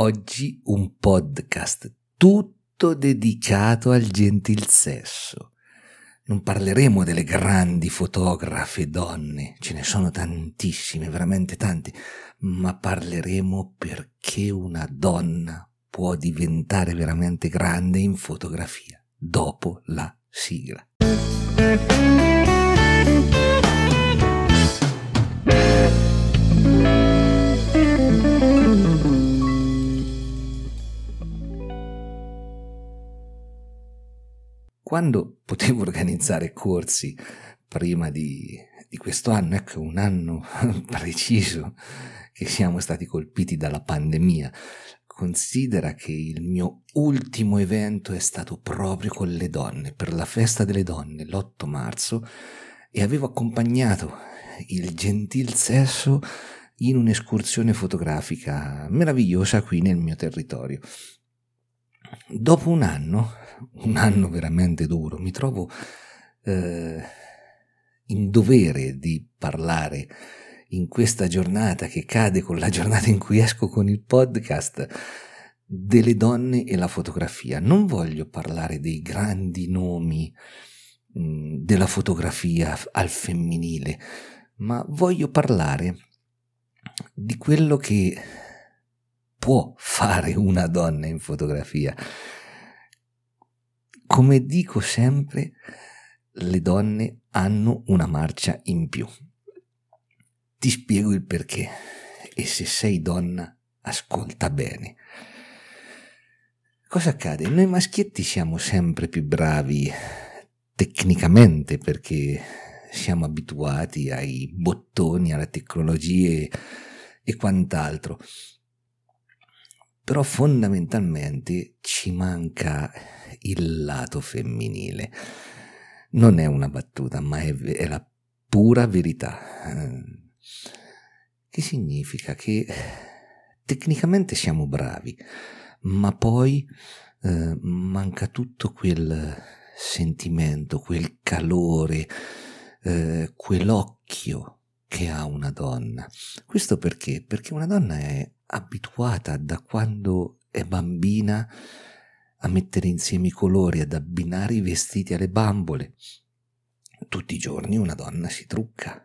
Oggi un podcast tutto dedicato al gentil sesso. Non parleremo delle grandi fotografe donne, ce ne sono tantissime, veramente tante, ma parleremo perché una donna può diventare veramente grande in fotografia dopo la sigla. Quando potevo organizzare corsi prima di, di questo anno, ecco un anno preciso che siamo stati colpiti dalla pandemia, considera che il mio ultimo evento è stato proprio con le donne, per la festa delle donne, l'8 marzo, e avevo accompagnato il gentil sesso in un'escursione fotografica meravigliosa qui nel mio territorio. Dopo un anno un anno veramente duro, mi trovo eh, in dovere di parlare in questa giornata che cade con la giornata in cui esco con il podcast delle donne e la fotografia. Non voglio parlare dei grandi nomi mh, mm, della fotografia al femminile, ma voglio parlare di quello che può fare una donna in fotografia come dico sempre, le donne hanno una marcia in più. Ti spiego il perché e se sei donna ascolta bene. Cosa accade? Noi maschietti siamo sempre più bravi tecnicamente perché siamo abituati ai bottoni, alla tecnologia e quant'altro. Però fondamentalmente ci manca il lato femminile. Non è una battuta, ma è, è la pura verità. Che significa che tecnicamente siamo bravi, ma poi eh, manca tutto quel sentimento, quel calore, eh, quell'occhio che ha una donna. Questo perché? Perché una donna è abituata da quando è bambina a mettere insieme i colori, ad abbinare i vestiti alle bambole. Tutti i giorni una donna si trucca.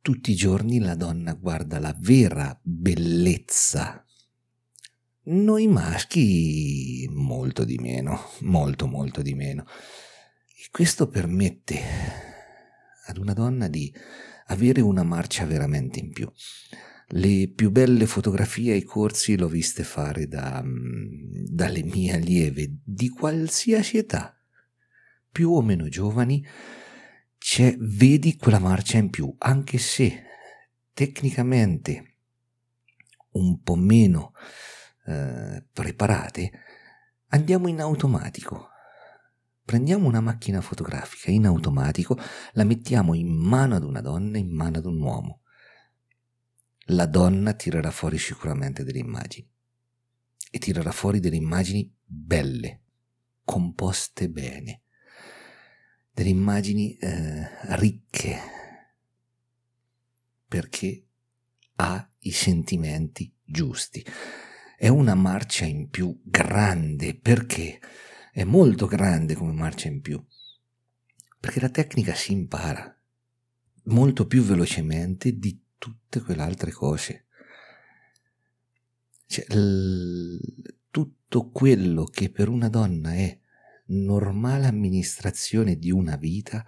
Tutti i giorni la donna guarda la vera bellezza. Noi maschi molto di meno, molto molto di meno. E questo permette ad una donna di avere una marcia veramente in più. Le più belle fotografie ai corsi l'ho viste fare da, mm, dalle mie allieve di qualsiasi età, più o meno giovani, c'è, vedi quella marcia in più, anche se tecnicamente un po' meno eh, preparate, andiamo in automatico. Prendiamo una macchina fotografica in automatico, la mettiamo in mano ad una donna, in mano ad un uomo la donna tirerà fuori sicuramente delle immagini. E tirerà fuori delle immagini belle, composte bene, delle immagini eh, ricche, perché ha i sentimenti giusti. È una marcia in più grande, perché? È molto grande come marcia in più, perché la tecnica si impara molto più velocemente di tutte quelle altre cose. Cioè, l- tutto quello che per una donna è normale amministrazione di una vita,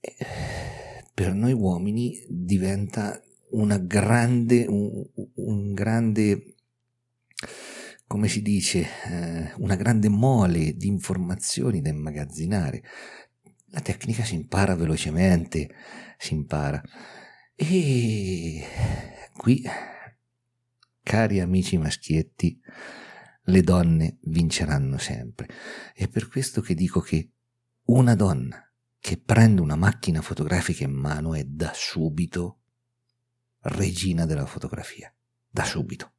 eh, per noi uomini diventa una grande, un, un grande, come si dice, eh, una grande mole di informazioni da immagazzinare. La tecnica si impara velocemente, si impara. E qui, cari amici maschietti, le donne vinceranno sempre. È per questo che dico che una donna che prende una macchina fotografica in mano è da subito regina della fotografia. Da subito.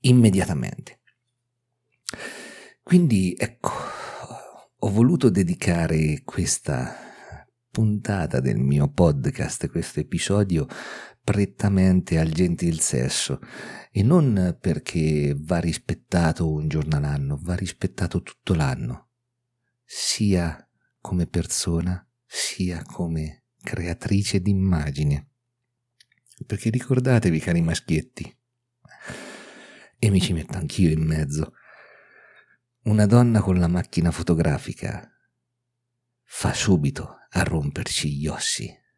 Immediatamente. Quindi ecco, ho voluto dedicare questa puntata del mio podcast, questo episodio prettamente al gentil sesso e non perché va rispettato un giorno all'anno, va rispettato tutto l'anno, sia come persona sia come creatrice d'immagini. Perché ricordatevi, cari maschietti, e mi ci metto anch'io in mezzo, una donna con la macchina fotografica fa subito a romperci gli ossi.